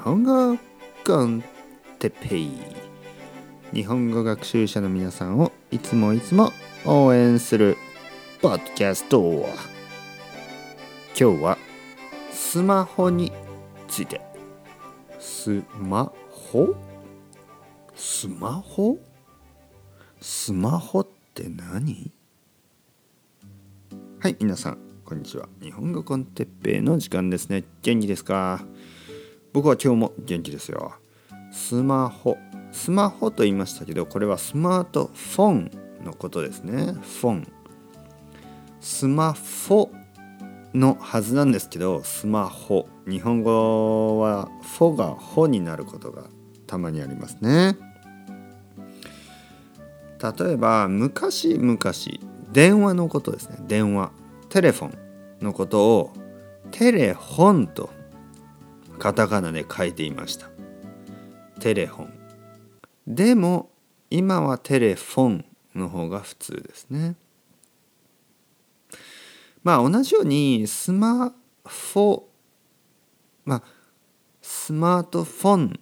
本語コンテペイ。日本語学習者の皆さんをいつもいつも応援するポッドキャスト今日はスマホについて。スマホ？スマホ？スマホって何？はい皆さんこんにちは。日本語コンテッペイの時間ですね。元気ですか？僕は今日も元気ですよ。スマホ。スマホと言いましたけどこれはスマートフォンのことですね。フォン。スマホのはずなんですけどスマホ。日本語は「フォ」が「ホ」になることがたまにありますね。例えば昔々電話のことですね。電話。テレフォンのことをテレフォンとカタカナで書いていました。テレフォン。でも今はテレフォンの方が普通ですね。まあ同じようにスマホまあスマートフォン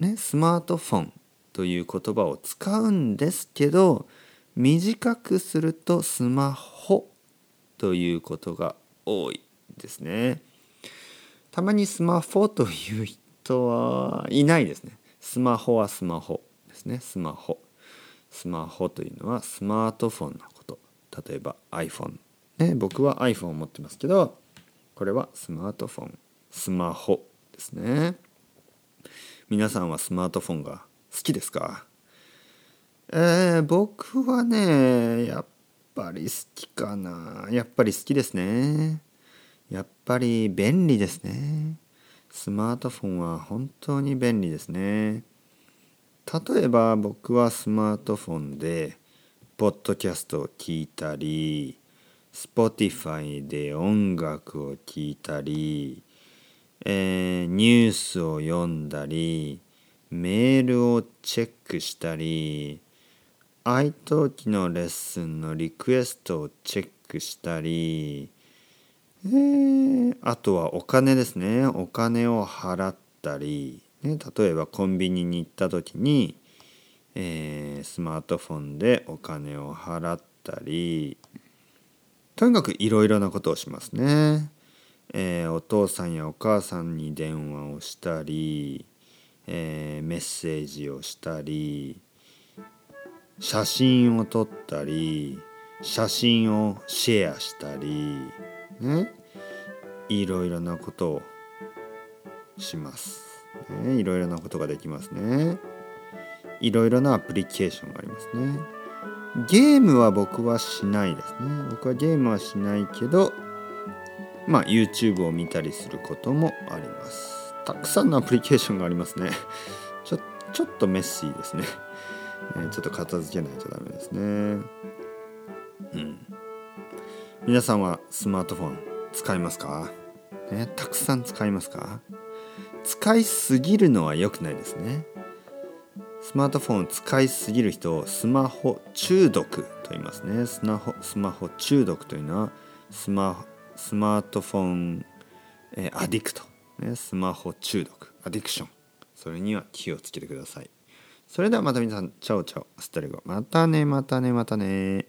ねスマートフォンという言葉を使うんですけど短くするとスマホということが多いですね。たまにスマホという人はいないですね。スマホはスマホですね。スマホ。スマホというのはスマートフォンのこと。例えば iPhone。ね、僕は iPhone を持ってますけど、これはスマートフォン。スマホですね。皆さんはスマートフォンが好きですか？えー、僕はね、やっぱり好きかな。やっぱり好きですね。やっぱり便利ですね。スマートフォンは本当に便利ですね。例えば僕はスマートフォンでポッドキャストを聞いたり Spotify で音楽を聴いたり、えー、ニュースを読んだりメールをチェックしたり iTalki のレッスンのリクエストをチェックしたり、え、あとはお金ですねお金を払ったり、ね、例えばコンビニに行った時に、えー、スマートフォンでお金を払ったりとにかくいろいろなことをしますね。えー、お父さんやお母さんに電話をしたり、え、メッセージをしたり写真を撮ったり写真をシェアしたりねいろいろなことをします、ね、いろいろなことができますね。いろいろなアプリケーションがありますね。ゲームは僕はしないですね。僕はゲームはしないけどまあ YouTube を見たりすることもあります。たくさんのアプリケーションがありますね。ちょちょっとメッシーですね、ちょっと片付けないとダメですね。うん。皆さんはスマートフォン使いますか、ね、たくさん使いますか？使いすぎるのは良くないですね。スマートフォンを使いすぎる人をスマホ中毒と言いますね。スマホスマホ中毒というのはスマスマートフォン、え、アディクト、ね、スマホ中毒アディクションそれには気をつけてください。それではまた皆さんチャオチャオ。ストレゴ。またねまたねまたね。